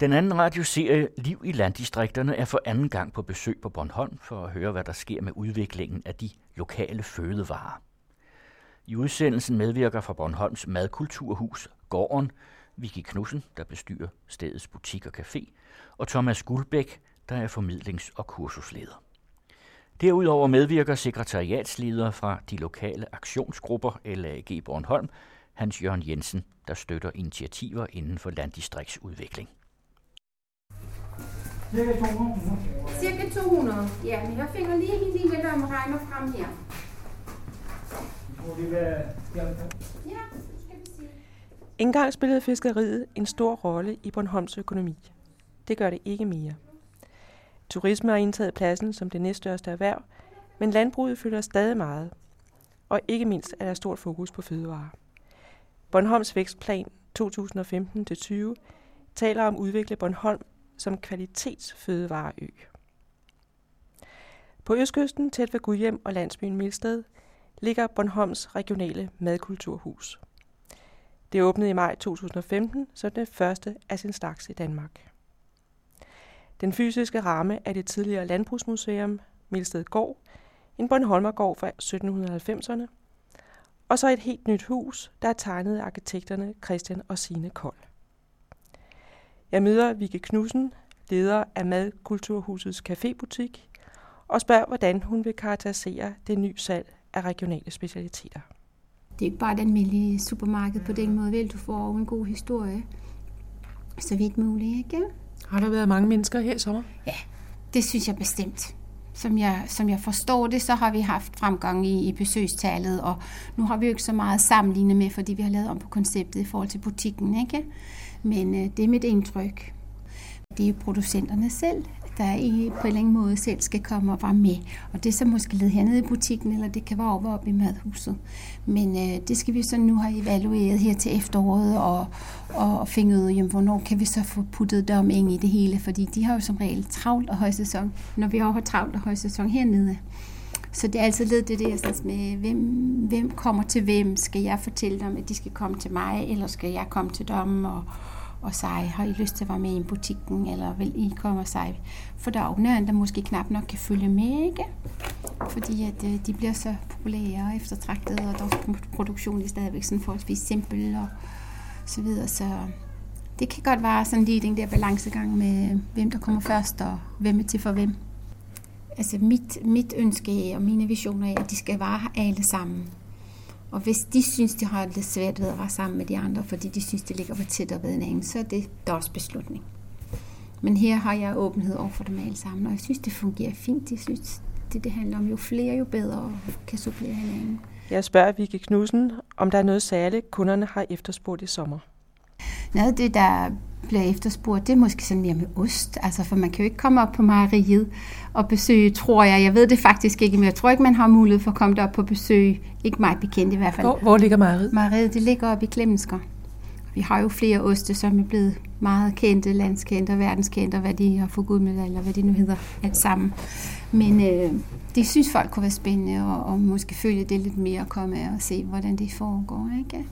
Den anden radioserie Liv i landdistrikterne er for anden gang på besøg på Bornholm for at høre, hvad der sker med udviklingen af de lokale fødevarer. I udsendelsen medvirker fra Bornholms Madkulturhus Gården, Vicky Knudsen, der bestyrer stedets butik og café, og Thomas Guldbæk, der er formidlings- og kursusleder. Derudover medvirker sekretariatsledere fra de lokale aktionsgrupper LAG Bornholm, Hans Jørgen Jensen, der støtter initiativer inden for landdistriktsudvikling. Cirka 200 Cirka 200. Ja, men jeg finder lige min lille regner frem her. Ja, skal vi se. Engang spillede fiskeriet en stor rolle i Bornholms økonomi. Det gør det ikke mere. Turisme har indtaget pladsen som det næststørste erhverv, men landbruget fylder stadig meget. Og ikke mindst er der stort fokus på fødevarer. Bornholms vækstplan 2015-20 taler om at udvikle Bornholm som kvalitetsfødevareø. På østkysten tæt ved Gudhjem og landsbyen Milsted ligger Bornholms regionale madkulturhus. Det åbnede i maj 2015 som det første af sin slags i Danmark. Den fysiske ramme er det tidligere landbrugsmuseum Milsted Gård, en Bornholmergård fra 1790'erne, og så et helt nyt hus, der er tegnet af arkitekterne Christian og Sine Kold. Jeg møder Vicky Knudsen, leder af Madkulturhusets cafébutik, og spørger, hvordan hun vil karakterisere det nye salg af regionale specialiteter. Det er ikke bare et almindeligt supermarked på den måde, vel? Du får en god historie. Så vidt muligt, ikke? Har der været mange mennesker her i sommer? Det synes jeg bestemt. Som jeg, som jeg forstår det, så har vi haft fremgang i, i besøgstallet, og nu har vi jo ikke så meget sammenlignet med, fordi vi har lavet om på konceptet i forhold til butikken, ikke? Men øh, det er mit indtryk. Det er producenterne selv, der i, på en eller anden måde selv skal komme og være med. Og det er så måske lidt hernede i butikken, eller det kan være over oppe i madhuset. Men øh, det skal vi så nu have evalueret her til efteråret, og, og finde ud af, jamen, hvornår kan vi så få puttet dem ind i det hele, fordi de har jo som regel travlt og højsæson, når vi har travlt og højsæson hernede. Så det er altid lidt det der sådan med, hvem, hvem kommer til hvem? Skal jeg fortælle dem, at de skal komme til mig, eller skal jeg komme til dem og, og sige, har I lyst til at være med i butikken, eller vil I komme og sige? For der er jo nogen, der måske knap nok kan følge med, ikke? Fordi at øh, de bliver så populære og eftertragtede, og deres produktion er stadigvæk sådan forholdsvis simpel og så videre. Så det kan godt være sådan lige den der balancegang med, hvem der kommer først, og hvem er til for hvem. Altså mit, mit ønske og mine visioner er, at de skal være alle sammen. Og hvis de synes, de har det svært ved at være sammen med de andre, fordi de synes, det ligger for tæt ved hinanden, så er det deres beslutning. Men her har jeg åbenhed over for dem alle sammen, og jeg synes, det fungerer fint. Jeg synes, det, det handler om, jo flere, jo bedre, og kan supplere hinanden. Jeg spørger Vicky Knudsen, om der er noget særligt, kunderne har efterspurgt i sommer. Noget af det, der bliver efterspurgt, det er måske sådan mere med ost. Altså, for man kan jo ikke komme op på mejeriet og besøge, tror jeg. Jeg ved det faktisk ikke, men jeg tror ikke, man har mulighed for at komme derop på besøg. Ikke mig bekendt i hvert fald. Hvor, hvor ligger mejeriet? Mejeriet, det ligger oppe i Klemmensker. Vi har jo flere oste, som er blevet meget kendte, landskendte og verdenskendte, og hvad de har fået gudmedaljer, eller hvad de nu hedder, alt sammen. Men øh, det synes folk kunne være spændende, og, og måske følge det lidt mere og komme og se, hvordan det foregår. Ikke?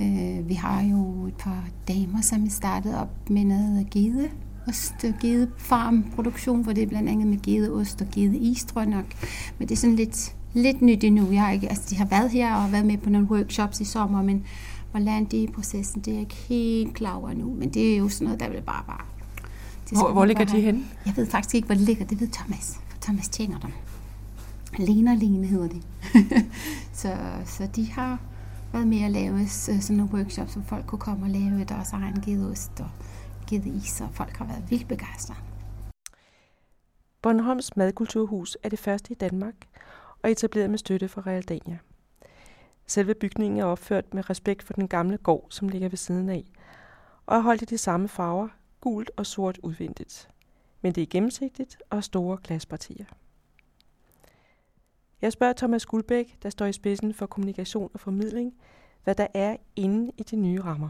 Øh, vi har jo et par damer, som er startet op med noget gede ost og gede farmproduktion, hvor det er blandt andet med gedeost og gedeis, tror jeg nok. Men det er sådan lidt, lidt nyt endnu. Jeg har ikke, altså, de har været her og været med på nogle workshops i sommer, men hvor langt de er i processen, det er jeg ikke helt klar over nu. Men det er jo sådan noget, der vil bare bare... Det Hvor, hvor ligger bare- de henne? Jeg ved faktisk ikke, hvor det ligger. Det ved Thomas. For Thomas tjener dem. Lene og Lene hedder de. så, så de har været med at lave øh, sådan nogle workshops, hvor folk kunne komme og lave deres egen gedeost og gedeis, og folk har været vildt begejstrede. Bornholms Madkulturhus er det første i Danmark og etableret med støtte fra Realdania. Selve bygningen er opført med respekt for den gamle gård, som ligger ved siden af, og er holdt i de samme farver, gult og sort udvendigt. Men det er gennemsigtigt og store glaspartier. Jeg spørger Thomas Guldbæk, der står i spidsen for kommunikation og formidling, hvad der er inde i de nye rammer.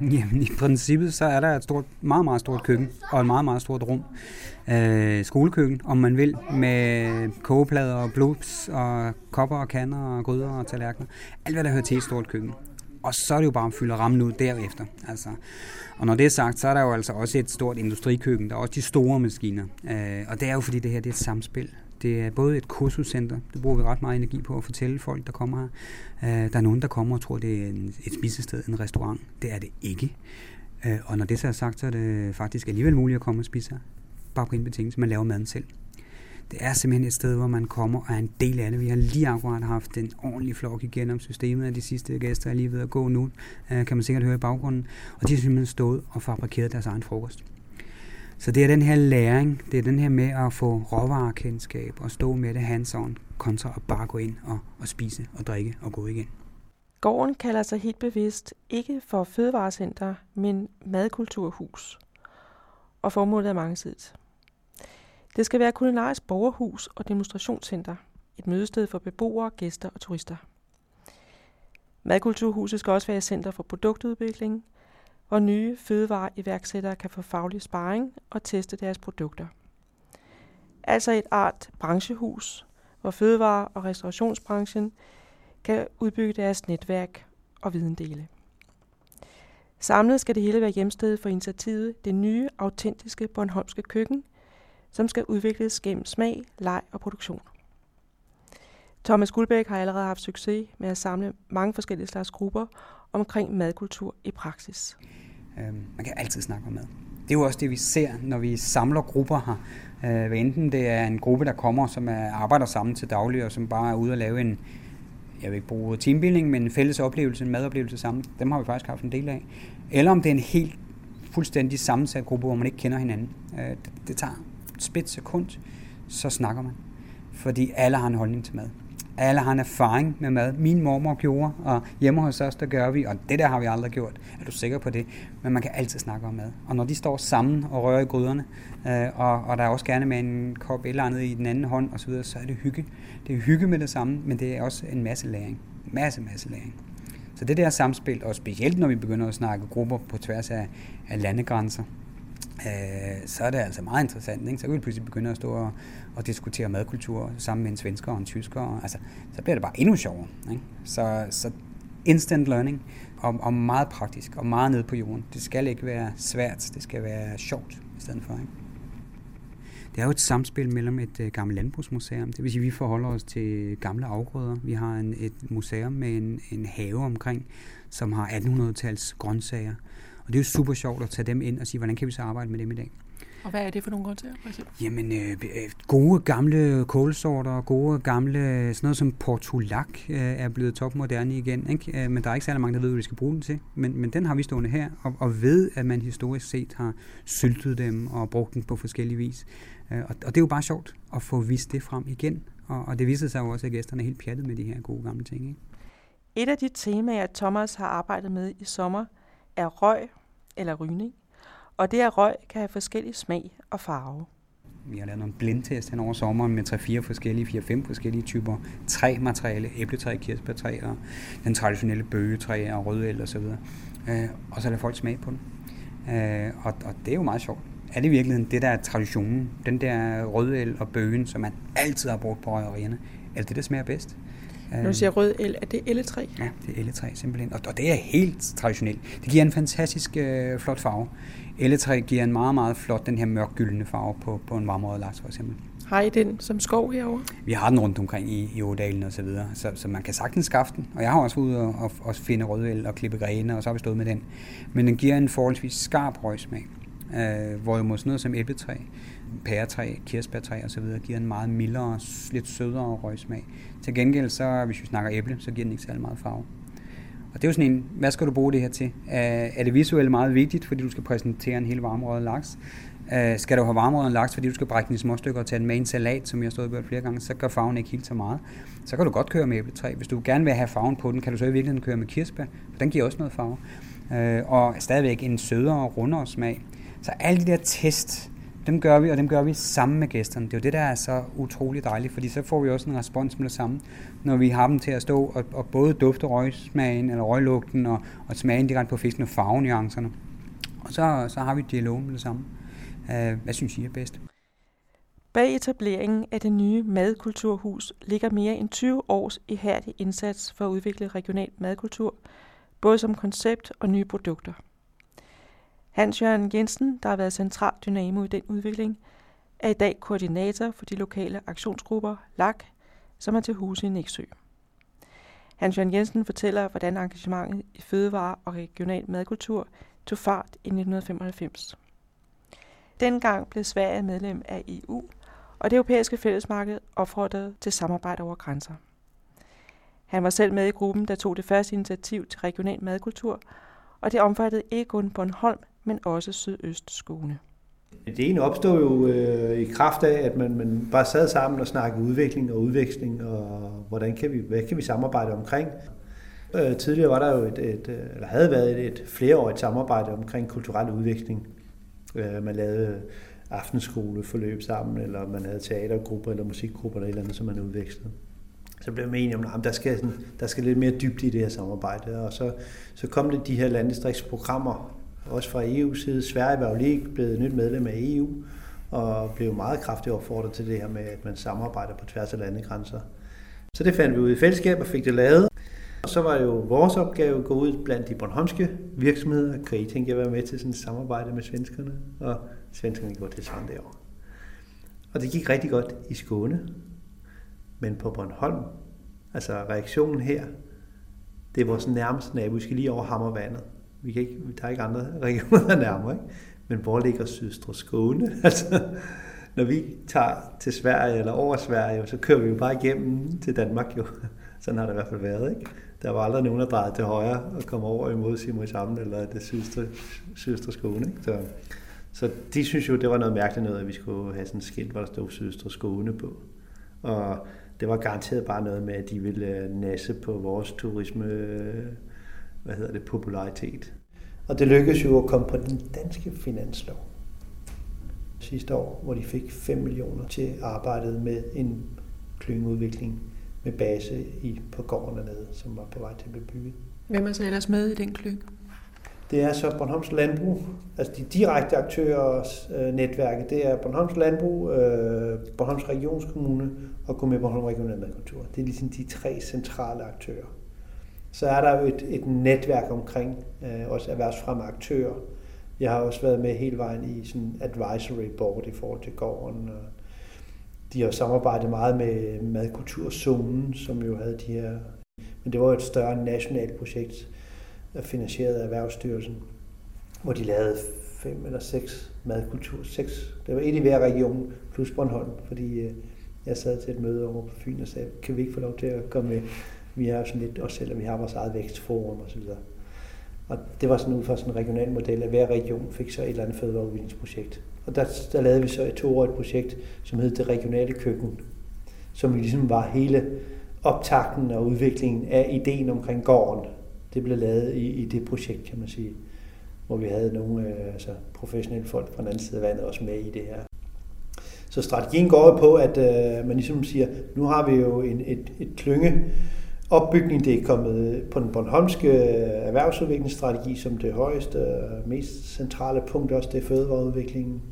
Jamen, i princippet så er der et stort, meget, meget stort køkken og et meget, meget stort rum. Øh, skolekøkken, om man vil, med kogeplader og blubs og kopper og kander og gryder og tallerkener. Alt, hvad der hører til et stort køkken. Og så er det jo bare at fylde rammen ud derefter. Altså, og når det er sagt, så er der jo altså også et stort industrikøkken. Der er også de store maskiner. Øh, og det er jo fordi, det her det er et samspil. Det er både et kursuscenter, det bruger vi ret meget energi på at fortælle folk, der kommer her. Øh, der er nogen, der kommer og tror, det er en, et spisested, en restaurant. Det er det ikke. Øh, og når det så er sagt, så er det faktisk alligevel muligt at komme og spise her. Bare på en betingelse, man laver maden selv. Det er simpelthen et sted, hvor man kommer og er en del af det. Vi har lige akkurat haft en ordentlig flok igennem systemet af de sidste gæster, er lige ved at gå nu, øh, kan man sikkert høre i baggrunden. Og de har simpelthen stået og fabrikeret deres egen frokost. Så det er den her læring, det er den her med at få råvarekendskab og stå med det hands kontra at bare gå ind og, og spise og drikke og gå igen. Gården kalder sig helt bevidst ikke for fødevarecenter, men madkulturhus. Og formålet er mangesidigt. Det skal være kulinarisk borgerhus og demonstrationscenter. Et mødested for beboere, gæster og turister. Madkulturhuset skal også være et center for produktudvikling, hvor nye fødevareiværksættere kan få faglig sparring og teste deres produkter. Altså et art branchehus, hvor fødevare- og restaurationsbranchen kan udbygge deres netværk og videndele. Samlet skal det hele være hjemsted for initiativet Det nye, autentiske Bornholmske køkken, som skal udvikles gennem smag, leg og produktion. Thomas Guldbæk har allerede haft succes med at samle mange forskellige slags grupper omkring madkultur i praksis. Øhm, man kan altid snakke om mad. Det er jo også det, vi ser, når vi samler grupper her. Øh, hvad enten det er en gruppe, der kommer, som er, arbejder sammen til daglig, og som bare er ude og lave en, jeg vil ikke bruge teambuilding, men en fælles oplevelse, en madoplevelse sammen. Dem har vi faktisk haft en del af. Eller om det er en helt fuldstændig sammensat gruppe, hvor man ikke kender hinanden. Øh, det, det tager et spidt sekund, så snakker man. Fordi alle har en holdning til mad. Alle har en erfaring med mad. Min mormor gjorde, og hjemme hos os, der gør vi, og det der har vi aldrig gjort. Er du sikker på det? Men man kan altid snakke om mad. Og når de står sammen og rører i gryderne, øh, og, og der er også gerne med en kop eller andet i den anden hånd osv., så er det hygge. Det er hygge med det samme, men det er også en masse læring. Masse, masse læring. Så det der samspil, og specielt når vi begynder at snakke grupper på tværs af, af landegrænser, øh, så er det altså meget interessant. Ikke? Så kan vi pludselig begynde at stå og, og diskutere madkultur sammen med en svensker og en tysker. Altså, så bliver det bare endnu sjovere. Ikke? Så, så instant learning, og, og meget praktisk, og meget nede på jorden. Det skal ikke være svært, det skal være sjovt i stedet for. Ikke? Det er jo et samspil mellem et øh, gammelt landbrugsmuseum, det vil sige, at vi forholder os til gamle afgrøder. Vi har en, et museum med en, en have omkring, som har 1800-tals grøntsager. Og det er jo super sjovt at tage dem ind og sige, hvordan kan vi så arbejde med dem i dag. Og hvad er det for nogle grøntsager, for eksempel? Jamen, øh, øh, gode gamle kålsorter, gode gamle, sådan noget som portulak øh, er blevet topmoderne igen. Ikke? Øh, men der er ikke særlig mange, der ved, hvad vi skal bruge den til. Men, men den har vi stående her, og, og ved, at man historisk set har syltet dem og brugt den på forskellige vis. Øh, og, og det er jo bare sjovt at få vist det frem igen. Og, og det viser sig jo også, at gæsterne er helt pjattet med de her gode gamle ting. Ikke? Et af de temaer, Thomas har arbejdet med i sommer, er røg eller rygning. Og det at røg kan have forskellig smag og farve. Vi har lavet nogle blindtest hen over sommeren med 3-4 forskellige, 4-5 forskellige typer træmateriale, æbletræ, kirsebærtræ og den traditionelle bøgetræ og rødel og så videre. Øh, og så lader folk smage på den. Øh, og, og det er jo meget sjovt. Er det i virkeligheden det, der er traditionen? Den der rødel og bøgen, som man altid har brugt på røgerierne? Er det det, der smager bedst? Når du siger rød el, er det elletræ? Ja, det er elletræ simpelthen. Og, og det er helt traditionelt. Det giver en fantastisk øh, flot farve. Elletræ giver en meget, meget flot, den her mørkgyldne farve på, på en varmrød laks for eksempel. Har I den som skov herovre? Vi har den rundt omkring i, i Ådalen og så videre, så, så man kan sagtens skaffe den. Og jeg har også været ude og, og, og finde rødel og klippe grene, og så har vi stået med den. Men den giver en forholdsvis skarp røgsmag, øh, hvor sådan noget som æbletræ, pæretræ, kirsebærtræ og så videre giver en meget mildere, lidt sødere røgsmag. Til gengæld, så hvis vi snakker æble, så giver den ikke særlig meget farve. Og det er jo sådan en, hvad skal du bruge det her til? Øh, er det visuelt meget vigtigt, fordi du skal præsentere en helt varmrøget laks? Øh, skal du have varmrøget laks, fordi du skal brække den i små stykker og tage den med en salat, som jeg har stået og flere gange, så gør farven ikke helt så meget. Så kan du godt køre med æbletræ. Hvis du gerne vil have farven på den, kan du så i virkeligheden køre med kirsebær, for den giver også noget farve. Øh, og stadigvæk en sødere og rundere smag. Så alle de der test, dem gør vi, og dem gør vi sammen med gæsterne. Det er jo det, der er så utrolig dejligt, fordi så får vi også en respons med det samme, når vi har dem til at stå og, og både dufte røgsmagen, eller røglugten, og, og smagen direkte på fisken og farvenuancerne. Og så, så har vi dialog med det samme. Øh, hvad synes I er bedst? Bag etableringen af det nye madkulturhus ligger mere end 20 års ihærdig indsats for at udvikle regional madkultur, både som koncept og nye produkter. Hans Jørgen Jensen, der har været central dynamo i den udvikling, er i dag koordinator for de lokale aktionsgrupper LAK, som er til huse i Næksø. Hans Jørgen Jensen fortæller, hvordan engagementet i fødevare og regional madkultur tog fart i 1995. Dengang blev Sverige medlem af EU, og det europæiske fællesmarked opfordrede til samarbejde over grænser. Han var selv med i gruppen, der tog det første initiativ til regional madkultur, og det omfattede ikke kun Bornholm, men også Sydøstskåne. Det ene opstod jo øh, i kraft af, at man, man bare sad sammen og snakkede udvikling og udveksling, og hvordan kan vi, hvad kan vi samarbejde omkring. Øh, tidligere var der jo et, et, øh, eller havde været et, et flereårigt samarbejde omkring kulturel udvikling. Øh, man lavede aftenskoleforløb sammen, eller man havde teatergrupper eller musikgrupper eller et eller andet, som man udvekslede. Så blev man enige om, at der skal, sådan, der skal lidt mere dybt i det her samarbejde. Og så, så kom det de her landdistriktsprogrammer, også fra EU's side. Sverige var jo lige blevet nyt medlem af EU, og blev meget kraftigt opfordret til det her med, at man samarbejder på tværs af landegrænser. Så det fandt vi ud i fællesskab og fik det lavet. Og så var jo vores opgave at gå ud blandt de bornholmske virksomheder. Kan I tænke jer at være med til sådan et samarbejde med svenskerne? Og svenskerne gjorde det sådan derovre. Og det gik rigtig godt i Skåne. Men på Bornholm, altså reaktionen her, det er vores nærmeste nabo. Vi skal lige over Hammervandet. Vi kan ikke, der er ikke andre regioner nærmere, ikke? Men hvor ligger Sydstrå Skåne? Altså, når vi tager til Sverige eller over Sverige, så kører vi jo bare igennem til Danmark jo. Sådan har det i hvert fald været, ikke? Der var aldrig nogen, der drejede til højre og kom over imod Simon Sammen eller det sydste, sydste Skåne. Ikke? Så, så de synes jo, det var noget mærkeligt noget, at vi skulle have sådan et skilt, hvor der stod Sydstrå Skåne på. Og det var garanteret bare noget med, at de ville øh, nasse på vores turisme, hvad hedder det, popularitet. Og det lykkedes jo at komme på den danske finanslov sidste år, hvor de fik 5 millioner til arbejdet med en klyngeudvikling med base i, på gården dernede, som var på vej til at blive bygget. Hvem er så ellers med i den klynge? Det er så Bornholms Landbrug, altså de direkte aktørers øh, netværke, det er Bornholms Landbrug, øh, Bornholms Regionskommune og Gå med Bornholm Regional Madkultur. Det er ligesom de tre centrale aktører. Så er der jo et, et netværk omkring øh, også erhvervsfremme aktører. Jeg har også været med hele vejen i sådan advisory board i forhold til gården. Og de har samarbejdet meget med Madkulturzonen, som jo havde de her... Men det var et større nationalt projekt, finansieret af Erhvervsstyrelsen, hvor de lavede fem eller seks madkultur. Seks. Det var et i hver region, plus Bornholm, fordi øh, jeg sad til et møde over på Fyn og sagde, kan vi ikke få lov til at komme med? Vi er sådan lidt os selv, og vi har vores eget vækstforum osv. Og det var sådan ud fra sådan en regional model, at hver region fik så et eller andet fødevareudviklingsprojekt. Og der, der lavede vi så et toårigt projekt, som hed det regionale køkken, som ligesom var hele optakten og udviklingen af ideen omkring gården. Det blev lavet i, i det projekt, kan man sige, hvor vi havde nogle øh, altså professionelle folk fra den anden side af vandet også med i det her. Så strategien går på, at øh, man ligesom siger, nu har vi jo en, et, et klynge opbygning, det er kommet på den Bornholmske øh, erhvervsudviklingsstrategi som det højeste og mest centrale punkt, også det er fødevareudviklingen.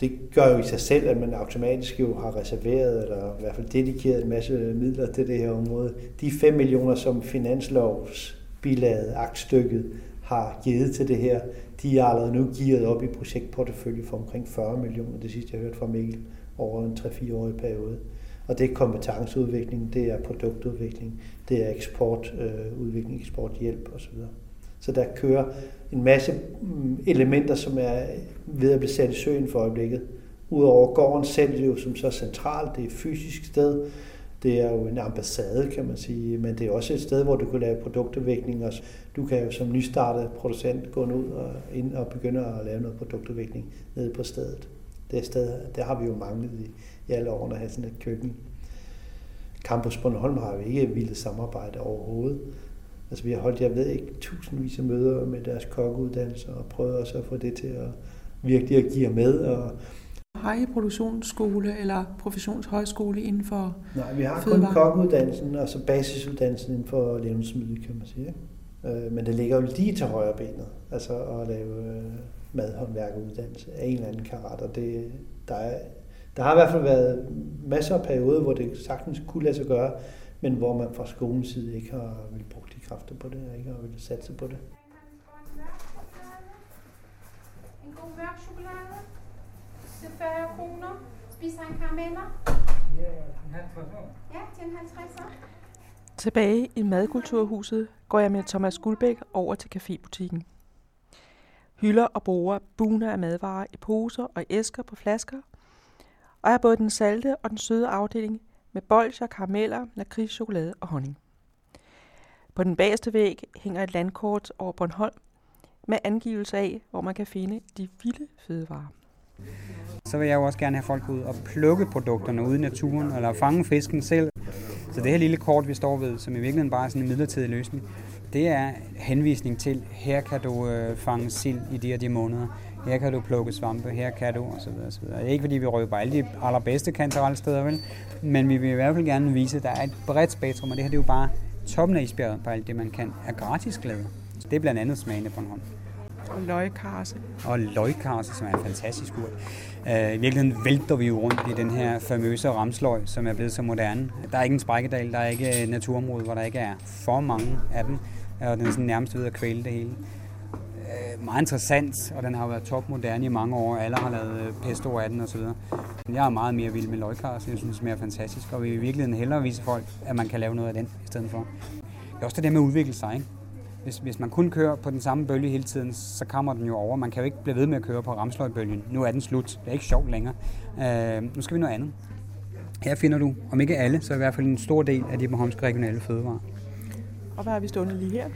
Det gør jo i sig selv, at man automatisk jo har reserveret, eller i hvert fald dedikeret en masse midler til det her område. De 5 millioner, som finanslovsbilaget, aktstykket, har givet til det her, de er allerede nu gearet op i projektportefølje for omkring 40 millioner, det sidste jeg hørte fra Mikkel, over en 3-4-årig periode. Og det er kompetenceudvikling, det er produktudvikling, det er eksportudvikling, øh, eksporthjælp osv. Så der kører en masse mm, elementer, som er ved at blive sat i søen for øjeblikket. Udover gården selv, jo som så centralt, det er et fysisk sted, det er jo en ambassade, kan man sige, men det er også et sted, hvor du kan lave produktudvikling, og du kan jo som nystartet producent gå ud og, ind og begynde at lave noget produktudvikling nede på stedet. Det, sted, det har vi jo manglet i, i alle årene at have sådan et køkken. Campus Bornholm har jo ikke ville samarbejde overhovedet. Altså vi har holdt, jeg ved ikke, tusindvis af møder med deres kokkeuddannelser og prøvet også at få det til at virkelig at give med. Og har I produktionsskole eller professionshøjskole inden for Nej, vi har fødevare? kun kokkeuddannelsen, altså basisuddannelsen inden for levnedsmiddel, kan man sige. Øh, men det ligger jo lige til højre benet, altså at lave øh, madhåndværkeruddannelse af en eller anden karat, og det, der, er, der har i hvert fald været masser af perioder, hvor det sagtens kunne lade sig gøre, men hvor man fra skolens side ikke har vil bruge kræfter på det, og ikke har vil satse på det. En god mørk chokolade til 40 kroner. Spiser han karameller? Ja, til en 50'er. Tilbage i madkulturhuset går jeg med Thomas Guldbæk over til cafébutikken. Hylder og bruger buner af madvarer i poser og æsker på flasker, og er både den salte og den søde afdeling med bolcher, karameller, lakrids, chokolade og honning. På den bagerste væg hænger et landkort over Bornholm med angivelse af, hvor man kan finde de vilde fødevarer. Så vil jeg jo også gerne have folk ud og plukke produkterne ude i naturen, eller fange fisken selv. Så det her lille kort, vi står ved, som i virkeligheden bare er sådan en midlertidig løsning, det er henvisning til, her kan du øh, fange sild i de her de måneder. Her kan du plukke svampe, her kan du, og så videre, og så videre. Det er ikke fordi, vi røber alle de allerbedste kantarelle steder, vel? Men vi vil i hvert fald gerne vise, at der er et bredt spektrum, og det her det er jo bare toppen af isbjerget på alt det, man kan er gratis glæde. Det er blandt andet smagen af Bornholm. Og løgkarse. Og løgkarse, som er en fantastisk urt. Uh, I virkeligheden vælter vi jo rundt i den her famøse ramsløg, som er blevet så moderne. Der er ikke en sprækkedal, der er ikke et naturområde, hvor der ikke er for mange af dem, og den er sådan nærmest ved at kvæle det hele. Øh, meget interessant, og den har været topmoderne i mange år. Alle har lavet øh, pesto af den osv. Jeg er meget mere vild med løgkarse. Jeg synes, det er fantastisk, og vi vil i virkeligheden hellere vise folk, at man kan lave noget af den i stedet for. Det er også det der med at udvikle sig, ikke? Hvis, hvis man kun kører på den samme bølge hele tiden, så kommer den jo over. Man kan jo ikke blive ved med at køre på ramsløjbølgen. Nu er den slut. Det er ikke sjovt længere. Øh, nu skal vi noget andet. Her finder du, om ikke alle, så i hvert fald en stor del af de bornholmske regionale fødevarer. Og hvad har vi stående lige her?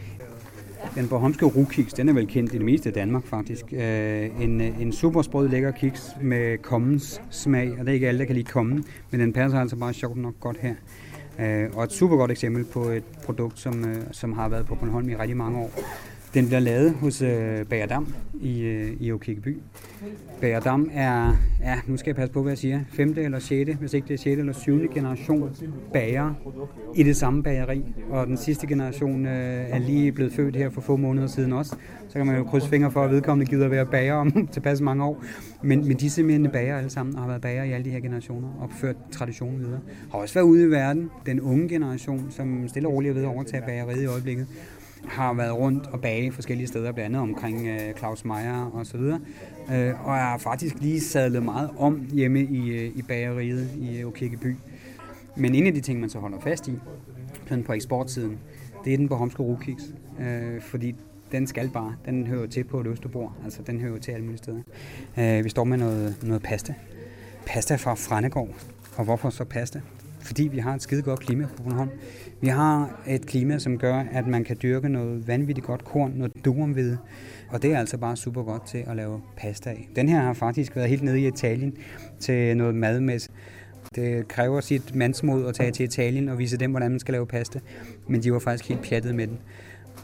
Den bornholmske rukiks, den er vel kendt i det meste af Danmark faktisk. Øh, en, øh, en super sprød lækker kiks med kommens smag, og det er ikke alle, der kan lide kommen, men den passer altså bare sjovt nok godt her. Øh, og et super godt eksempel på et produkt, som, øh, som har været på Bornholm i rigtig mange år. Den bliver lavet hos øh, Bagerdam i, øh, i Okirkeby. Bagerdam er, ja, nu skal jeg passe på, hvad jeg siger, femte eller sjette, hvis ikke det er sjette eller syvende generation bager i det samme bageri. Og den sidste generation øh, er lige blevet født her for få måneder siden også. Så kan man jo krydse fingre for, at vedkommende gider være bager om tilpas mange år. Men, men de er simpelthen bager alle sammen, og har været bager i alle de her generationer, og ført traditionen videre. Har også været ude i verden, den unge generation, som stille og roligt er ved at overtage bageriet i øjeblikket har været rundt og bage forskellige steder, blandt andet omkring øh, Claus Meier og så videre, øh, og er faktisk lige sadlet meget om hjemme i, øh, i bageriet i øh, Okirkeby. Men en af de ting, man så holder fast i, sådan på eksportsiden, det er den bornholmske rukiks, øh, fordi den skal bare, den hører til på et østerbord, altså den hører til alle mulige steder. Øh, vi står med noget, noget pasta. Pasta fra Frannegård. Og hvorfor så pasta? Fordi vi har et skide godt klima på Bornholm. Vi har et klima, som gør, at man kan dyrke noget vanvittigt godt korn, noget durumhvide. Og det er altså bare super godt til at lave pasta af. Den her har faktisk været helt nede i Italien til noget madmæssigt. Det kræver sit mandsmod at tage til Italien og vise dem, hvordan man skal lave pasta. Men de var faktisk helt pjattet med den.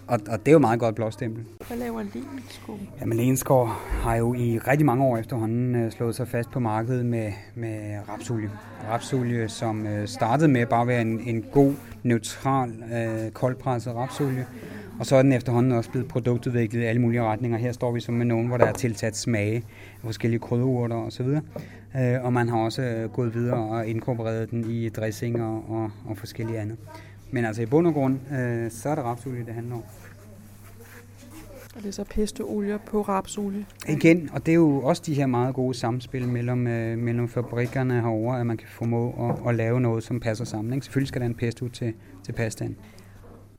Og, og det er jo meget godt blåstempel. Hvad laver Lenskov? Jamen Lenskov har jo i rigtig mange år efterhånden øh, slået sig fast på markedet med, med rapsolie. Rapsolie, som øh, startede med bare at være en, en god, neutral, øh, koldpresset rapsolie. Og så er den efterhånden også blevet produktudviklet i alle mulige retninger. Her står vi så med nogen, hvor der er tilsat smage af forskellige krydderurter osv. Og man har også gået videre og inkorporeret den i dressinger og, og forskellige andet. Men altså i bund og grund, øh, så er det rapsolie, det handler om. Og det er så pestoolie på rapsolie? Igen, og det er jo også de her meget gode samspil mellem, øh, mellem fabrikkerne herovre, at man kan formå at, at lave noget, som passer sammen. Ikke? Selvfølgelig skal der en pesto til, til pastaen.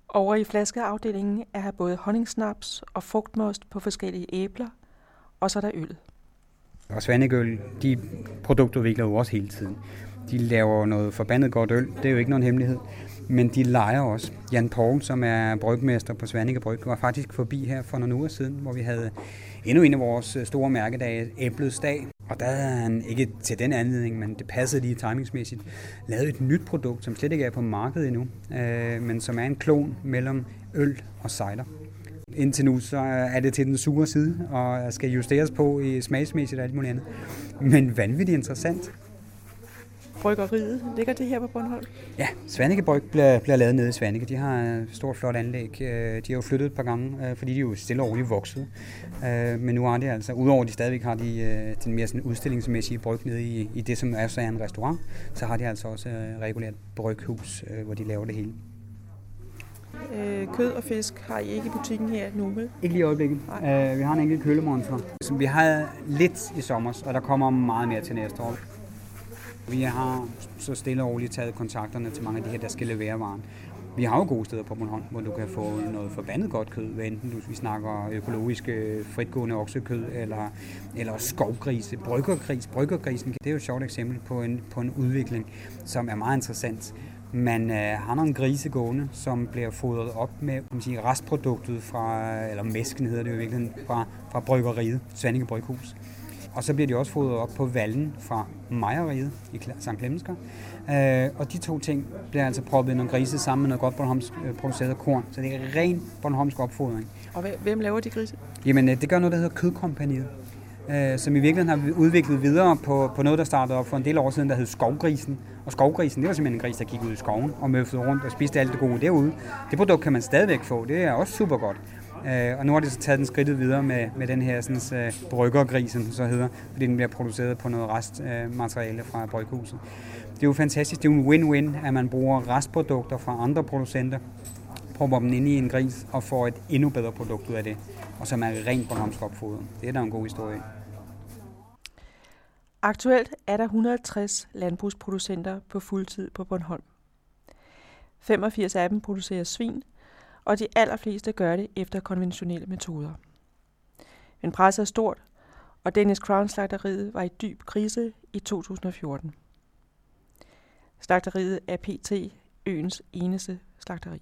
Over i flaskeafdelingen er her både honningsnaps og frugtmost på forskellige æbler, og så er der øl. Og Svanegøl, de produktudvikler jo også hele tiden. De laver noget forbandet godt øl, det er jo ikke nogen hemmelighed. Men de leger også. Jan Poul, som er brygmester på Svanike Bryg, var faktisk forbi her for nogle uger siden, hvor vi havde endnu en af vores øh, store mærkedage, Æblets Dag. Og der havde han ikke til den anledning, men det passede lige timingsmæssigt, lavet et nyt produkt, som slet ikke er på markedet endnu, øh, men som er en klon mellem øl og cider. Indtil nu så er det til den sure side, og skal justeres på i smagsmæssigt og alt muligt andet. Men vanvittigt interessant bryggeriet, ligger det her på Bornholm? Ja, Svanike Bryg bliver, bliver lavet nede i Svanike. De har et stort, flot anlæg. Øh, de har jo flyttet et par gange, øh, fordi de jo stille og roligt vokset. Øh, men nu har de altså, udover at de stadigvæk har de, den mere sådan udstillingsmæssige bryg nede i, i det, som er så er en restaurant, så har de altså også regulært bryghus, hvor de laver det hele. Øh, kød og fisk har I ikke i butikken her nu, vel? Ikke lige i øjeblikket. Øh, vi har en enkelt kølemonster. Så vi har lidt i sommer, og der kommer meget mere til næste år. Vi har så stille og roligt taget kontakterne til mange af de her, der skal levere varen. Vi har jo gode steder på Bornholm, hvor du kan få noget forbandet godt kød, hvad enten du, vi snakker økologisk øh, fritgående oksekød, eller, eller skovgrise, bryggergris. Bryggergrisen, det er jo et sjovt eksempel på en, på en udvikling, som er meget interessant. Man øh, har nogle grise gående, som bliver fodret op med kan man sige, restproduktet fra, eller mæsken hedder det jo virkelig, fra, fra bryggeriet, Svanninge Bryghus. Og så bliver de også fodret op på vallen fra mejeriet i St. Clemensker. Øh, og de to ting bliver altså proppet i nogle grise sammen med noget godt Bornholms øh, produceret korn. Så det er ren Bornholmsk opfodring. Og hvem laver de grise? Jamen, øh, det gør noget, der hedder Kødkompaniet øh, som i virkeligheden har udviklet videre på, på noget, der startede op for en del år siden, der hed Skovgrisen. Og Skovgrisen, det var simpelthen en gris, der gik ud i skoven og møffede rundt og spiste alt det gode derude. Det produkt kan man stadigvæk få, det er også super godt. Øh, og nu har de så taget den skridtet videre med, med den her sådan, øh, bryggergris, som så hedder, fordi den bliver produceret på noget restmateriale øh, fra bryghuset. Det er jo fantastisk, det er jo en win-win, at man bruger restprodukter fra andre producenter, propper dem ind i en gris og får et endnu bedre produkt ud af det, og som er rent Bornholmsk opfodret. Det er da en god historie. Aktuelt er der 150 landbrugsproducenter på fuldtid på Bornholm. 85 af dem producerer svin, og de allerfleste gør det efter konventionelle metoder. Men presset er stort, og Dennis Crown slagteriet var i dyb krise i 2014. Slagteriet er PT øens eneste slagteri.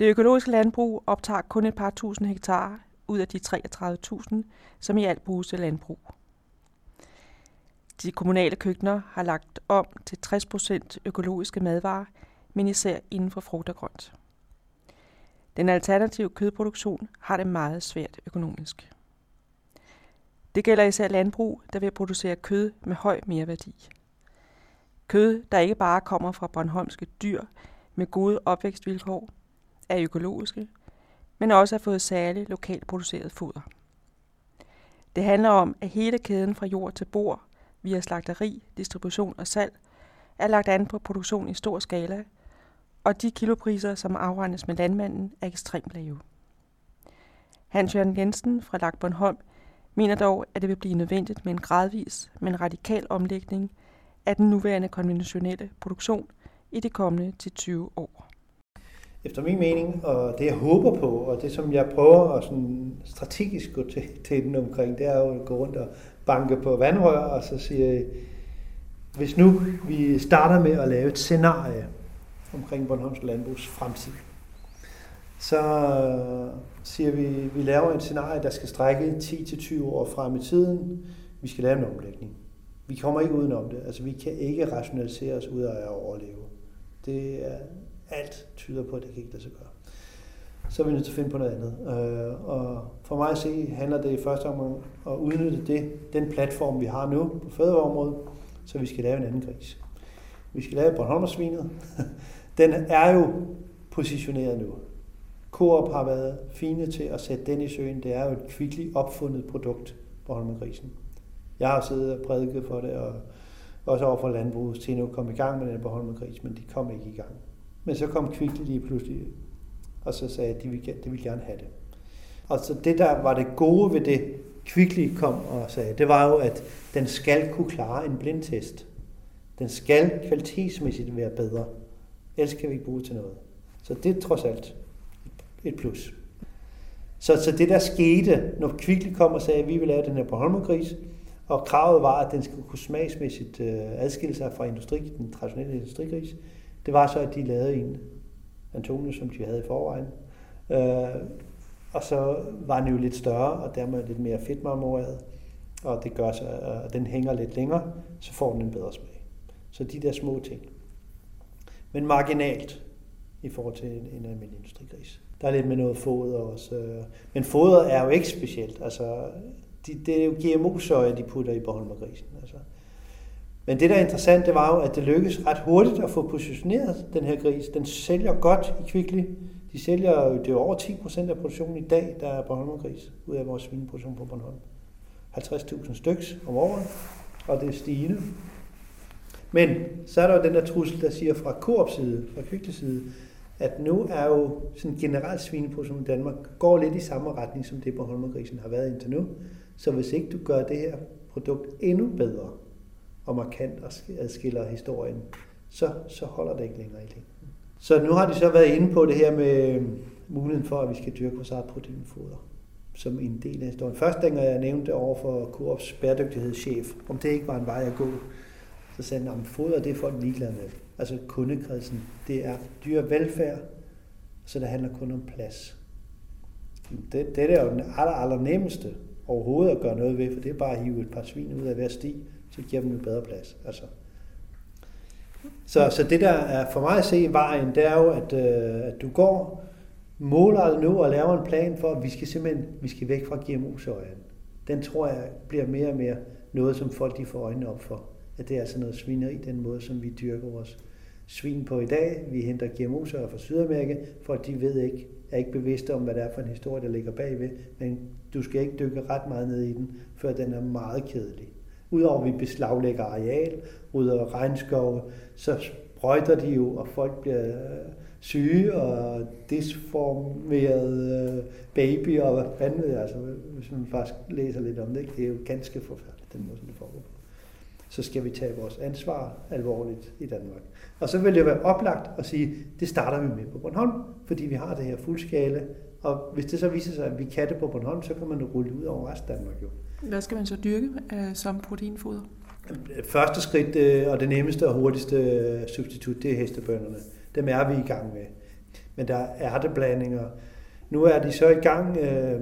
Det økologiske landbrug optager kun et par tusind hektar ud af de 33.000, som i alt bruges til landbrug. De kommunale køkkener har lagt om til 60% økologiske madvarer, men især inden for frugt og grønt. Den alternative kødproduktion har det meget svært økonomisk. Det gælder især landbrug, der vil producere kød med høj mereværdi. Kød, der ikke bare kommer fra Bornholmske dyr med gode opvækstvilkår, er økologiske, men også har fået særligt lokalt produceret foder. Det handler om, at hele kæden fra jord til bord via slagteri, distribution og salg, er lagt an på produktion i stor skala, og de kilopriser, som afregnes med landmanden, er ekstremt lave. Hans Jørgen Jensen fra Lag Bornholm mener dog, at det vil blive nødvendigt med en gradvis, men radikal omlægning af den nuværende konventionelle produktion i de kommende til 20 år. Efter min mening, og det jeg håber på, og det som jeg prøver at sådan strategisk gå til, til den omkring, det er jo at gå rundt og banke på vandrør, og så siger hvis nu vi starter med at lave et scenarie omkring Bornholms landbrugs fremtid, så øh, siger vi, at vi laver et scenarie, der skal strække 10-20 år frem i tiden. Vi skal lave en omlægning. Vi kommer ikke udenom det. Altså, vi kan ikke rationalisere os ud af at overleve. Det er alt tyder på, at det kan ikke lade sig gøre så er vi nødt til at finde på noget andet. Øh, og for mig at se handler det i første omgang at udnytte det, den platform, vi har nu på fødevareområdet, så vi skal lave en anden gris. Vi skal lave Bornholmersvinet. Den er jo positioneret nu. Coop har været fine til at sætte den i søen. Det er jo et kvickly opfundet produkt, Bornholmergrisen. Jeg har siddet og prædiket for det, og også over for landbruget til nu kom i gang med den Bornholmergris, men de kom ikke i gang. Men så kom Kvickly lige pludselig og så sagde at de ville, de ville gerne have det. Og så det, der var det gode ved det, Kvickly kom og sagde, det var jo, at den skal kunne klare en blindtest. Den skal kvalitetsmæssigt være bedre. Ellers kan vi ikke bruge det til noget. Så det er trods alt et plus. Så, så det der skete, når Kvickly kom og sagde, at vi vil lave den her Bornholmergris, og kravet var, at den skulle kunne smagsmæssigt øh, adskille sig fra industri, den traditionelle industrigris, det var så, at de lavede en, Antonio, som de havde i forvejen. Øh, og så var den jo lidt større, og dermed lidt mere fedtmarmoreret, og det gør så, at den hænger lidt længere, så får den en bedre smag. Så de der små ting. Men marginalt i forhold til en, en almindelig industrigris. Der er lidt med noget foder også. Øh. Men foder er jo ikke specielt. Altså, de, det er jo GMO-søje, de putter i Bornholmergrisen. Altså, Men det, der er interessant, det var jo, at det lykkedes ret hurtigt at få positioneret den her gris. Den sælger godt i Kvickly. De sælger jo, det er over 10 procent af produktionen i dag, der er Bornholmergris ud af vores svineproduktion på Bornholm. 50.000 styks om året, og det er stigende. Men så er der jo den der trussel, der siger fra Coops side, fra Kygtes side, at nu er jo sådan generelt svineproduktion i Danmark går lidt i samme retning, som det på Holmergrisen har været indtil nu. Så hvis ikke du gør det her produkt endnu bedre og markant adskiller historien, så, så holder det ikke længere i længden. Så nu har de så været inde på det her med øh, muligheden for, at vi skal dyrke vores eget proteinfoder som en del af historien. Først dengang jeg nævnte over for Coops bæredygtighedschef, om det ikke var en vej at gå, så sagde han, at foder det er folk ligeglade med. Altså kundekredsen, det er dyrevelfærd, så det handler kun om plads. Det, det er jo den aller, aller nemmeste overhovedet at gøre noget ved, for det er bare at hive et par svin ud af hver sti, så giver dem en bedre plads. Altså. Så, så det der er for mig at se i vejen, det er jo, at, øh, at du går måler nu og laver en plan for, at vi skal simpelthen vi skal væk fra GMO-sojaen. Den tror jeg bliver mere og mere noget, som folk de får øjnene op for. At det er altså noget svineri, den måde, som vi dyrker vores svin på i dag. Vi henter GMO-soja fra Sydamerika, for de ved ikke, er ikke bevidste om, hvad det er for en historie, der ligger bagved. Men du skal ikke dykke ret meget ned i den, før den er meget kedelig. Udover at vi beslaglægger areal, rydder regnskove, så sprøjter de jo, og folk bliver øh, syge og disformerede øh, baby og hvad fanden ved jeg, altså, hvis man faktisk læser lidt om det, ikke? det er jo ganske forfærdeligt, den måde, som det foregår. Så skal vi tage vores ansvar alvorligt i Danmark. Og så vil det være oplagt at sige, det starter vi med på Bornholm, fordi vi har det her fuldskale, og hvis det så viser sig, at vi kan det på Bornholm, så kan man rulle ud over resten af Danmark jo. Hvad skal man så dyrke uh, som proteinfoder? Første skridt øh, og det nemmeste og hurtigste øh, substitut, det er hestebønderne. Dem er vi i gang med. Men der er det blandinger. Nu er de så i gang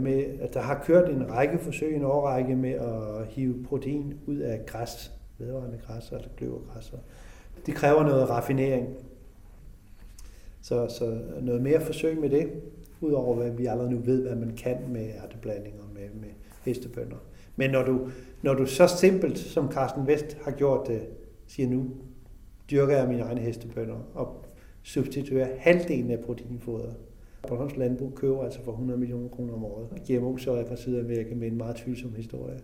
med, at der har kørt en række forsøg, en årrække med at hive protein ud af græs, vedvarende græs, eller kløvergræsser. Det kræver noget raffinering. Så, så noget mere forsøg med det, udover hvad vi allerede nu ved, hvad man kan med ærteblandinger med, med hestebønder. Men når du, når du så simpelt, som Carsten Vest har gjort det, siger nu, dyrker jeg mine egne hestebønder og substituerer halvdelen af proteinfodret. Bornholms Landbrug køber altså for 100 millioner kroner om året. GMO så er fra Sydamerika med en meget tvivlsom historie.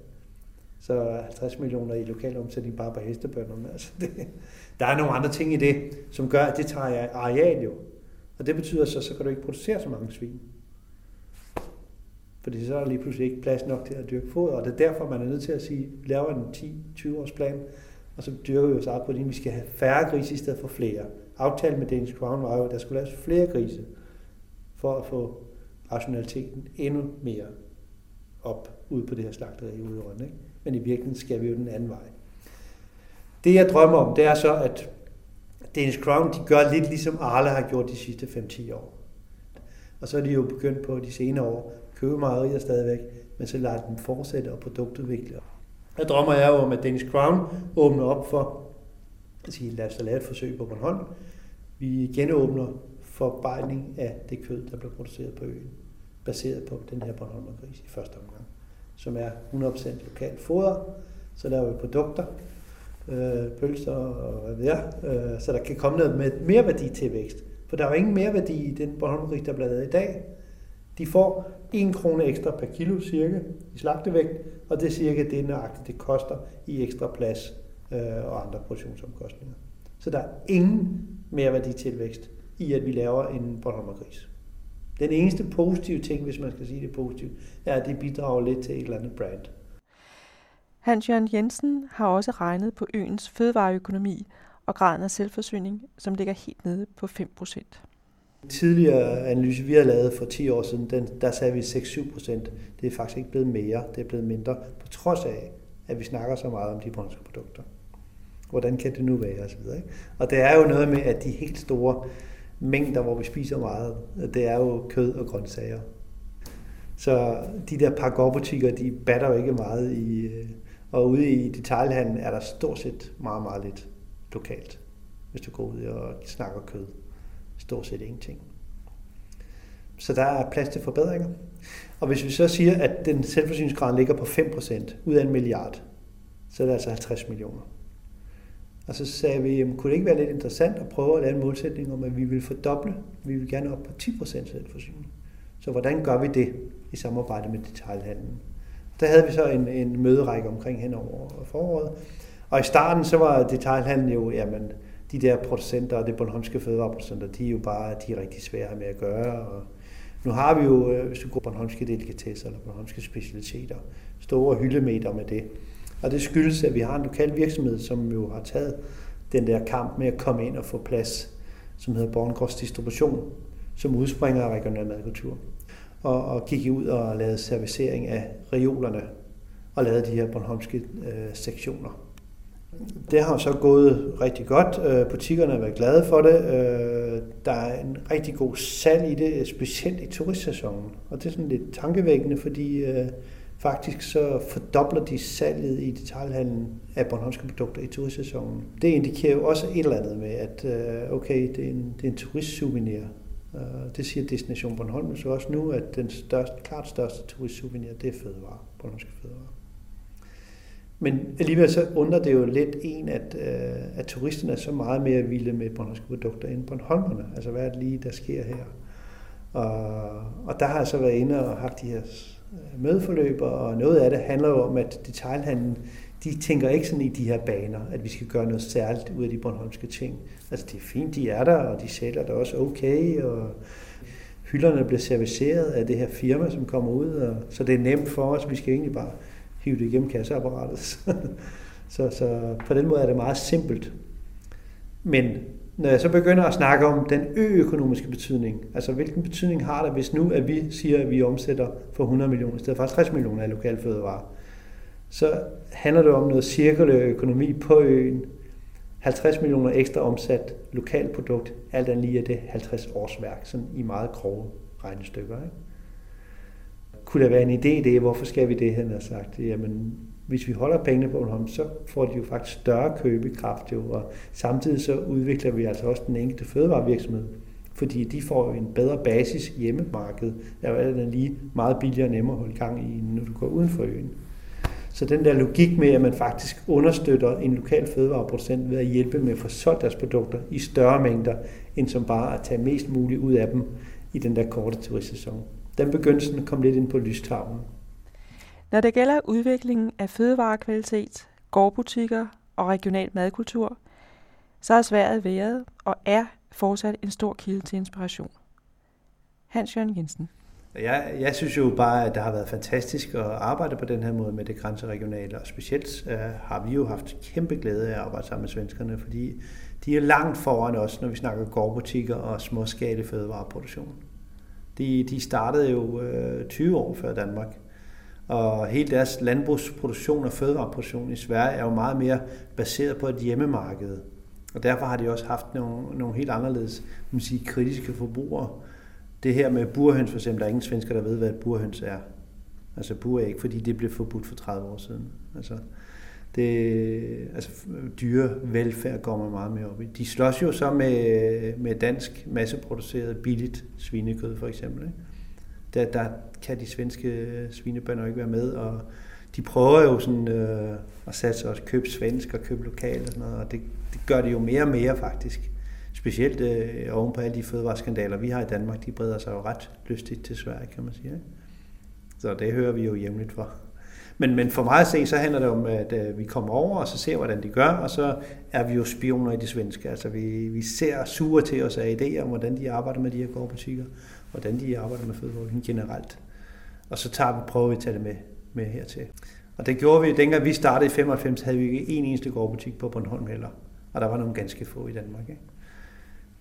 Så 50 millioner i lokal omsætning bare på hestebønderne. Altså det, der er nogle andre ting i det, som gør, at det tager areal jo. Og det betyder så, så kan du ikke producere så mange svin. Fordi så er der lige pludselig ikke plads nok til at dyrke foder, og det er derfor, man er nødt til at sige, vi laver en 10-20 års plan, og så dyrker vi os op på det, Vi skal have færre grise i stedet for flere. Aftalen med Danish Crown var jo, at der skulle laves flere grise, for at få rationaliteten endnu mere op ud på det her slagteri ude i Rønne. Ikke? Men i virkeligheden skal vi jo den anden vej. Det jeg drømmer om, det er så, at Danish Crown de gør lidt ligesom Arla har gjort de sidste 5-10 år. Og så er de jo begyndt på de senere år købe mejerier stadigvæk, men så lader dem fortsætte og produktudvikle. Der drømmer jeg jo om, at Danish Crown åbner op for, at sige, lad os lave et forsøg på Bornholm. Vi genåbner forarbejdning af det kød, der bliver produceret på øen, baseret på den her Bornholmergris i første omgang, som er 100% lokalt foder. Så laver vi produkter, øh, pølser og hvad ved jeg, øh, så der kan komme noget med mere værdi til vækst. For der er jo ingen mere værdi i den Bornholmerik, der bliver lavet i dag. De får 1 krone ekstra per kilo cirka i slagtevægt, og det er cirka det nøjagtigt, det koster i ekstra plads øh, og andre produktionsomkostninger. Så der er ingen mere værditilvækst i, at vi laver en Bornholmergris. Den eneste positive ting, hvis man skal sige det positivt, er, at det bidrager lidt til et eller andet brand. Hans Jørgen Jensen har også regnet på øens fødevareøkonomi og graden af selvforsyning, som ligger helt nede på 5 procent. Tidligere analyse, vi har lavet for 10 år siden, den, der sagde vi 6-7 procent. Det er faktisk ikke blevet mere, det er blevet mindre, på trods af, at vi snakker så meget om de brøndske produkter. Hvordan kan det nu være? Og, så videre, ikke? og det er jo noget med, at de helt store mængder, hvor vi spiser meget, det er jo kød og grøntsager. Så de der pakkårbutikker, de batter jo ikke meget i, øh, og ude i detaljhandlen er der stort set meget, meget lidt lokalt, hvis du går ud og snakker kød stort set ingenting. Så der er plads til forbedringer. Og hvis vi så siger, at den selvforsyningsgrad ligger på 5% ud af en milliard, så er det altså 50 millioner. Og så sagde vi, jamen, kunne det ikke være lidt interessant at prøve at lave en målsætning om, at vi vil fordoble, vi vil gerne op på 10% selvforsyning. Så hvordan gør vi det i samarbejde med detaljhandlen? Der havde vi så en, en møderække omkring hen over foråret. Og i starten så var detaljhandlen jo, jamen, de der producenter det Bornholmske fødevareproducenter, de er jo bare de er rigtig svære med at gøre. Og nu har vi jo, øh, hvis du går Bornholmske delikatesser eller Bornholmske specialiteter, store hyldemeter med det. Og det skyldes, at vi har en lokal virksomhed, som jo har taget den der kamp med at komme ind og få plads, som hedder Borngårds Distribution, som udspringer af regional madkultur. Og, og gik ud og lavede servicering af reolerne og lavede de her Bornholmske øh, sektioner. Det har så gået rigtig godt. Øh, butikkerne har været glade for det. Øh, der er en rigtig god salg i det, specielt i turistsæsonen. Og det er sådan lidt tankevækkende, fordi øh, faktisk så fordobler de salget i detaljhandlen af Bornholmske produkter i turistsæsonen. Det indikerer jo også et eller andet med, at øh, okay, det er en, det er en turistsouvenir. Øh, det siger Destination Bornholm så også nu, at den største, klart største turistsouvenir, det er fødevare, Bornholmske fødevare. Men alligevel så undrer det jo lidt en, at, øh, at turisterne er så meget mere vilde med Bornholmske produkter end Bornholmerne. Altså hvad er det lige, der sker her? Og, og der har jeg så været inde og haft de her medforløber, og noget af det handler jo om, at detaljhandlen, de tænker ikke sådan i de her baner, at vi skal gøre noget særligt ud af de bornholmske ting. Altså det er fint, de er der, og de sælger der også okay, og hylderne bliver serviceret af det her firma, som kommer ud, og, så det er nemt for os. Vi skal egentlig bare hive det igennem kasseapparatet. så, så på den måde er det meget simpelt. Men når jeg så begynder at snakke om den økonomiske betydning, altså hvilken betydning har det, hvis nu at vi siger, at vi omsætter for 100 millioner i stedet for 50 millioner af lokal fødevarer, så handler det om noget cirkulær økonomi på øen, 50 millioner ekstra omsat lokalt produkt, alt andet lige er det 50 års værk, sådan i meget grove regnestykker. Ikke? kunne der være en idé i det? Hvorfor skal vi det, han har sagt? Jamen, hvis vi holder pengene på Bornholm, så får de jo faktisk større købekraft jo, og samtidig så udvikler vi altså også den enkelte fødevarevirksomhed, fordi de får jo en bedre basis hjemmemarked, der er jo lige meget billigere og nemmere at holde gang i, når du går uden for øen. Så den der logik med, at man faktisk understøtter en lokal fødevareproducent ved at hjælpe med at få solgt deres produkter i større mængder, end som bare at tage mest muligt ud af dem i den der korte turistsæson den begyndte kom at komme lidt ind på lystavlen. Når det gælder udviklingen af fødevarekvalitet, gårdbutikker og regional madkultur, så har Sverige været og er fortsat en stor kilde til inspiration. Hans Jørgen Jensen. Jeg, jeg synes jo bare, at det har været fantastisk at arbejde på den her måde med det grænseregionale, og specielt uh, har vi jo haft kæmpe glæde af at arbejde sammen med svenskerne, fordi de er langt foran os, når vi snakker gårdbutikker og småskale fødevareproduktion. De, de startede jo øh, 20 år før Danmark. Og hele deres landbrugsproduktion og fødevareproduktion i Sverige er jo meget mere baseret på et hjemmemarked. Og derfor har de også haft nogle, nogle helt anderledes man sige, kritiske forbrugere. Det her med burhøns for eksempel, der er ingen svensker, der ved, hvad et burhøns er. Altså buræg, fordi det blev forbudt for 30 år siden. Altså, det, altså dyrevelfærd går man meget mere op i. De slås jo så med, med dansk masseproduceret billigt svinekød for eksempel. Ikke? Der, der kan de svenske øh, svinebønder ikke være med, og de prøver jo sådan øh, at satse og købe svensk og købe lokalt og sådan noget, og det, det gør det jo mere og mere faktisk. Specielt øh, oven på alle de fødevareskandaler, vi har i Danmark, de breder sig jo ret lystigt til Sverige, kan man sige. Ikke? Så det hører vi jo jævnligt for. Men, men for mig at se, så handler det om, at øh, vi kommer over og så ser, hvordan de gør, og så er vi jo spioner i det svenske. Altså vi, vi ser sure til os af idéer om, hvordan de arbejder med de her gårdbutikker, hvordan de arbejder med fødevarer generelt. Og så tager vi, prøver vi at tage det med, med hertil. Og det gjorde vi, dengang vi startede i 95, havde vi ikke en eneste gårdbutik på Bornholm heller. Og der var nogle ganske få i Danmark. Ikke?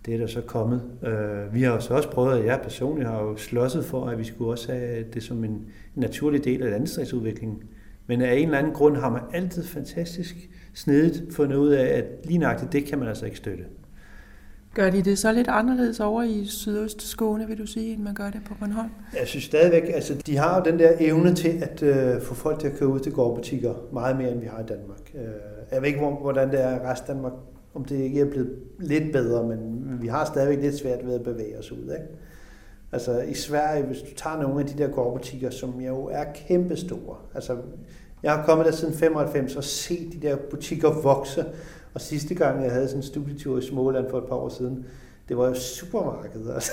Det er der så kommet. Øh, vi har så også prøvet, at jeg personligt har jo slåsset for, at vi skulle også have det som en naturlig del af landdistriktsudviklingen. Men af en eller anden grund har man altid fantastisk snedigt fundet ud af, at lige nøjagtigt det kan man altså ikke støtte. Gør de det så lidt anderledes over i sydøst Skåne, vil du sige, end man gør det på Bornholm? Jeg synes stadigvæk, altså de har jo den der evne til at øh, få folk til at køre ud til gårdbutikker meget mere, end vi har i Danmark. Øh, jeg ved ikke, hvordan det er i resten af Danmark om det ikke er blevet lidt bedre, men vi har stadigvæk lidt svært ved at bevæge os ud. Ikke? Altså i Sverige, hvis du tager nogle af de der gårdbutikker, som jo er kæmpestore, altså Jeg har kommet der siden 95 og set de der butikker vokse. Og sidste gang, jeg havde sådan en studietur i Småland for et par år siden, det var jo supermarkedet. Altså.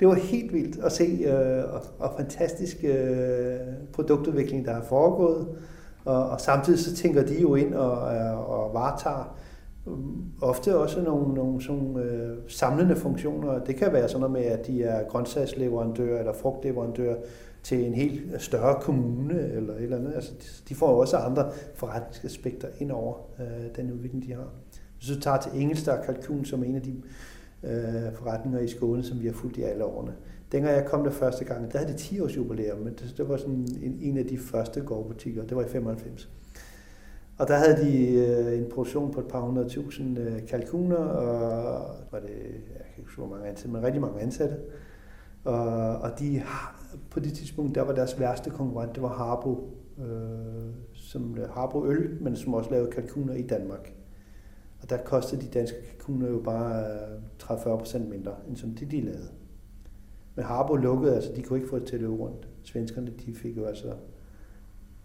Det var helt vildt at se, øh, og, og fantastisk øh, produktudvikling, der har foregået. Og, og samtidig så tænker de jo ind og, øh, og varetager mm, ofte også nogle, nogle sådan, øh, samlende funktioner. Det kan være sådan noget med, at de er grøntsagsleverandør eller frugtleverandør til en helt større kommune eller et eller andet. Altså, de får også andre forretningsaspekter ind over øh, den udvikling, de har. Hvis du tager til Engelstar Kalkun, som er en af de øh, forretninger i Skåne, som vi har fulgt i alle årene. Dengang jeg kom der første gang, der havde det 10 års jubilæum, men det, det var sådan en, en af de første gårdbutikker, det var i 95. Og der havde de øh, en produktion på et par hundrede tusind øh, kalkuner, og var det, jeg kan ikke huske, hvor mange ansatte, men rigtig mange ansatte. Og, og de, på det tidspunkt, der var deres værste konkurrent, det var Harbo, øh, som øh, Harbo Øl, men som også lavede kalkuner i Danmark. Og der kostede de danske kalkuner jo bare øh, 30-40% mindre, end som de, de lavede. Men Harbo lukkede, altså de kunne ikke få det til at løbe rundt. Svenskerne, de fik jo altså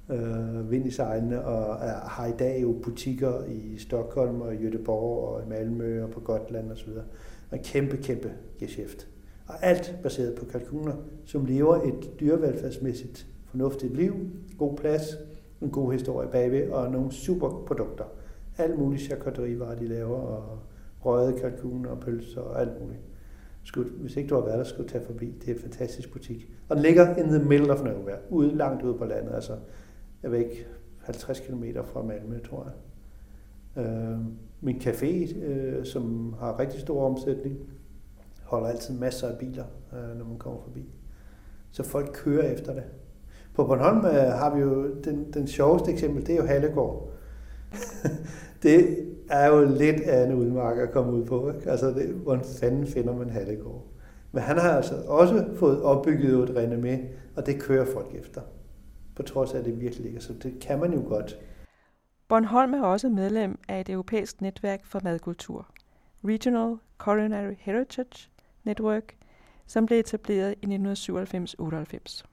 øh, vind i sejlene, og er, har i dag jo butikker i Stockholm og Göteborg og i Malmø og på Gotland osv. En kæmpe, kæmpe geschæft. Og alt baseret på kalkuner, som lever et dyrevelfærdsmæssigt fornuftigt liv, god plads, en god historie bagved og nogle super produkter. Alt muligt charcuterievarer, de laver, og røget kalkuner og pølser og alt muligt. Skulle, hvis ikke du har været der, skulle du tage forbi. Det er en fantastisk butik. Og den ligger in the middle of nowhere, ude, langt ude på landet. Altså, jeg ved ikke, 50 km fra Malmø, tror jeg. Øh, min café, øh, som har rigtig stor omsætning, holder altid masser af biler, øh, når man kommer forbi. Så folk kører efter det. På Bornholm øh, har vi jo den, den sjoveste eksempel, det er jo Hallegård. det er jo lidt af en udmark at komme ud på. Ikke? Altså, det, hvordan fanden finder man Hallegård? Men han har altså også fået opbygget et renommé, og det kører folk efter på trods af, at det virkelig ligger. Så det kan man jo godt. Bornholm er også medlem af et europæisk netværk for madkultur, Regional Culinary Heritage Network, som blev etableret i 1997-98.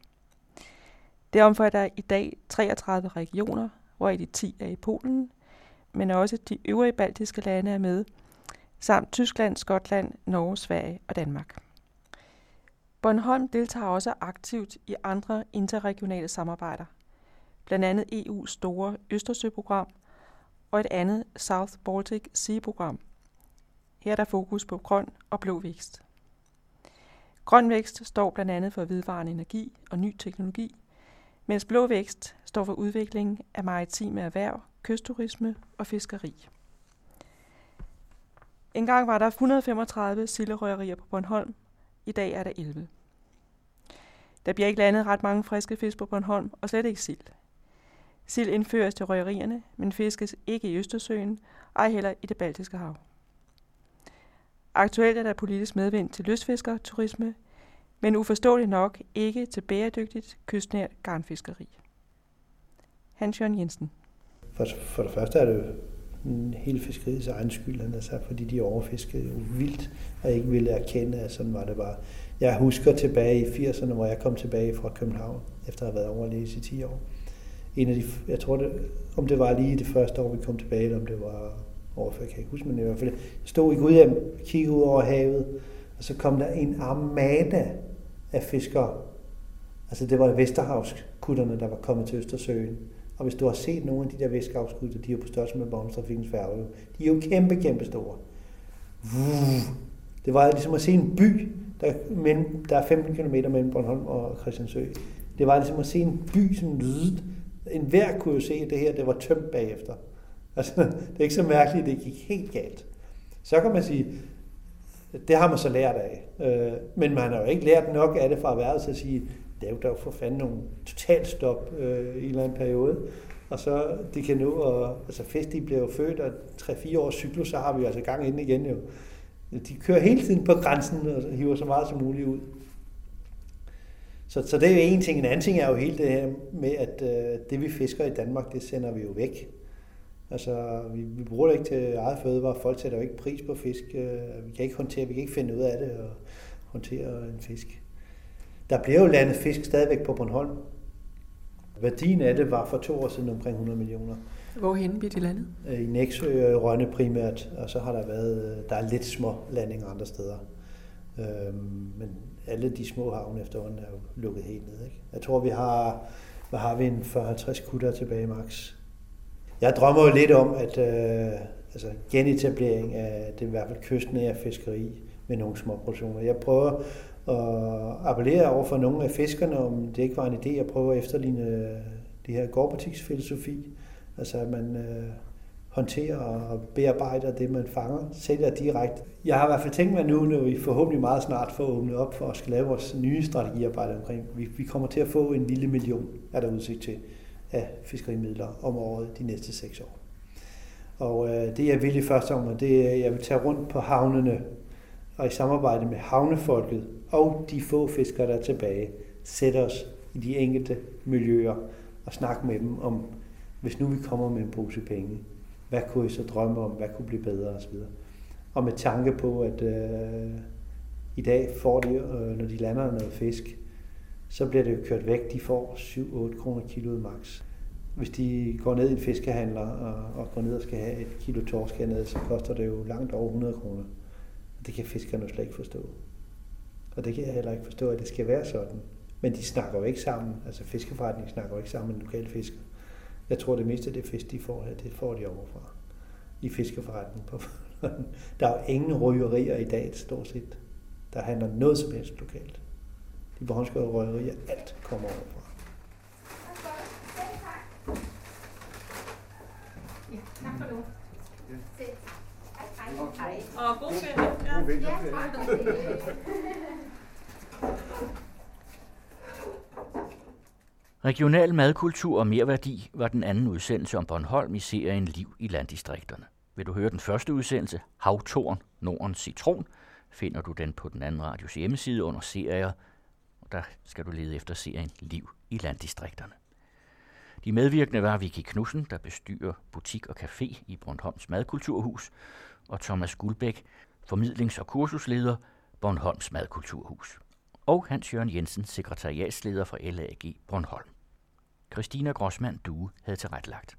Det omfatter i dag 33 regioner, hvor de 10 er i Polen, men også de øvrige baltiske lande er med, samt Tyskland, Skotland, Norge, Sverige og Danmark. Bornholm deltager også aktivt i andre interregionale samarbejder, blandt andet EU's store Østersøprogram og et andet South Baltic Sea-program. Her er der fokus på grøn og blå vækst. Grøn vækst står blandt andet for vedvarende energi og ny teknologi, mens blå vækst står for udvikling af maritime erhverv, kystturisme og fiskeri. Engang var der 135 silderøgerier på Bornholm, i dag er der 11. Der bliver ikke landet ret mange friske fisk på Bornholm, og slet ikke sild. Sild indføres til røgerierne, men fiskes ikke i Østersøen, ej heller i det Baltiske hav. Aktuelt er der politisk medvind til lystfiskerturisme, men uforståeligt nok ikke til bæredygtigt kystnært garnfiskeri. Hans Jørgen Jensen. For, for det første er det hele fiskeriets egen skyld, han sagt, fordi de overfiskede jo vildt, og ikke ville erkende, at sådan var det bare. Jeg husker tilbage i 80'erne, hvor jeg kom tilbage fra København, efter at have været overlæs i 10 år. En af de, jeg tror, det, om det var lige det første år, vi kom tilbage, eller om det var overfor, jeg kan ikke huske, men i hvert fald, jeg stod i Gudhjem, kiggede ud over havet, og så kom der en armada af fiskere. Altså det var Vesterhavskutterne, der var kommet til Østersøen. Og hvis du har set nogle af de der Vesterhavskutter, de er jo på størrelse med Bornholmstrafikens færge. De er jo kæmpe, kæmpe store. Det var ligesom at se en by, der, mellem, der er 15 km mellem Bornholm og Christiansø. Det var ligesom at se en by, som lydede. En hver kunne jo se, at det her det var tømt bagefter. Altså, det er ikke så mærkeligt, at det gik helt galt. Så kan man sige, det har man så lært af. Øh, men man har jo ikke lært nok af det fra at til at sige, lav dog for fanden nogle totalt stop øh, i en eller anden periode. Og så de kan nu, og, altså Festi de bliver jo født, og 3-4 års cyklus, så har vi altså gang ind igen jo. De kører hele tiden på grænsen og hiver så meget som muligt ud. Så, så det er jo en ting. En anden ting er jo hele det her med, at øh, det vi fisker i Danmark, det sender vi jo væk. Altså, vi, vi bruger det ikke til eget fødevare. Folk sætter jo ikke pris på fisk. Øh, vi kan ikke håndtere, vi kan ikke finde ud af det og håndtere en fisk. Der bliver jo landet fisk stadigvæk på Bornholm. Værdien af det var for to år siden omkring 100 millioner. Hvorhen bliver de landet? Øh, I Næksø og Rønne primært, og så har der været, øh, der er lidt små landinger andre steder. Øhm, men alle de små havne efterhånden er jo lukket helt ned. Ikke? Jeg tror, vi har, hvad har vi, en 40-50 kutter tilbage max. Jeg drømmer jo lidt om, at øh, altså genetablering af det i hvert fald kystnære fiskeri med nogle små produktioner. Jeg prøver at appellere over for nogle af fiskerne, om det ikke var en idé at prøve at efterligne øh, det her gårdbutiksfilosofi. Altså at man øh, håndterer og bearbejder det, man fanger, sælger direkte. Jeg har i hvert fald tænkt mig nu, når vi forhåbentlig meget snart får åbnet op for at skal lave vores nye strategiarbejde omkring. Vi, vi kommer til at få en lille million, er der udsigt til, af fiskerimidler om året de næste seks år. Og øh, det jeg vil i første omgang, det er, at jeg vil tage rundt på havnene og i samarbejde med havnefolket og de få fiskere, der er tilbage, sætte os i de enkelte miljøer og snakke med dem om, hvis nu vi kommer med en pose penge, hvad kunne I så drømme om, hvad kunne blive bedre osv. Og med tanke på, at øh, i dag får de, øh, når de lander noget fisk, så bliver det jo kørt væk. De får 7-8 kroner kiloet max. Hvis de går ned i en fiskehandler og, og går ned og skal have et kilo torsk hernede, så koster det jo langt over 100 kroner. Og det kan fiskerne jo slet ikke forstå. Og det kan jeg heller ikke forstå, at det skal være sådan. Men de snakker jo ikke sammen. Altså fiskeforretningen snakker jo ikke sammen med lokale fisker. Jeg tror, det meste af det fisk, de får her, det får de overfra. I fiskeforretningen. På der er jo ingen røgerier i dag, stort set. Der handler noget som helst lokalt. De bornholmske røgerier, alt kommer overfra. Ja, tak for nu. Hej. Hej. Og god ferie. Ja, tak. Regional madkultur og merværdi var den anden udsendelse om Bornholm i serien Liv i landdistrikterne. Vil du høre den første udsendelse, Havtorn, Nordens Citron, finder du den på den anden radios hjemmeside under serier, der skal du lede efter serien Liv i landdistrikterne. De medvirkende var Vicky Knudsen, der bestyrer butik og café i Bornholms Madkulturhus, og Thomas Guldbæk, formidlings- og kursusleder, Bornholms Madkulturhus. Og Hans Jørgen Jensen, sekretariatsleder for LAG Bornholm. Christina Grossmann Due havde tilrettelagt.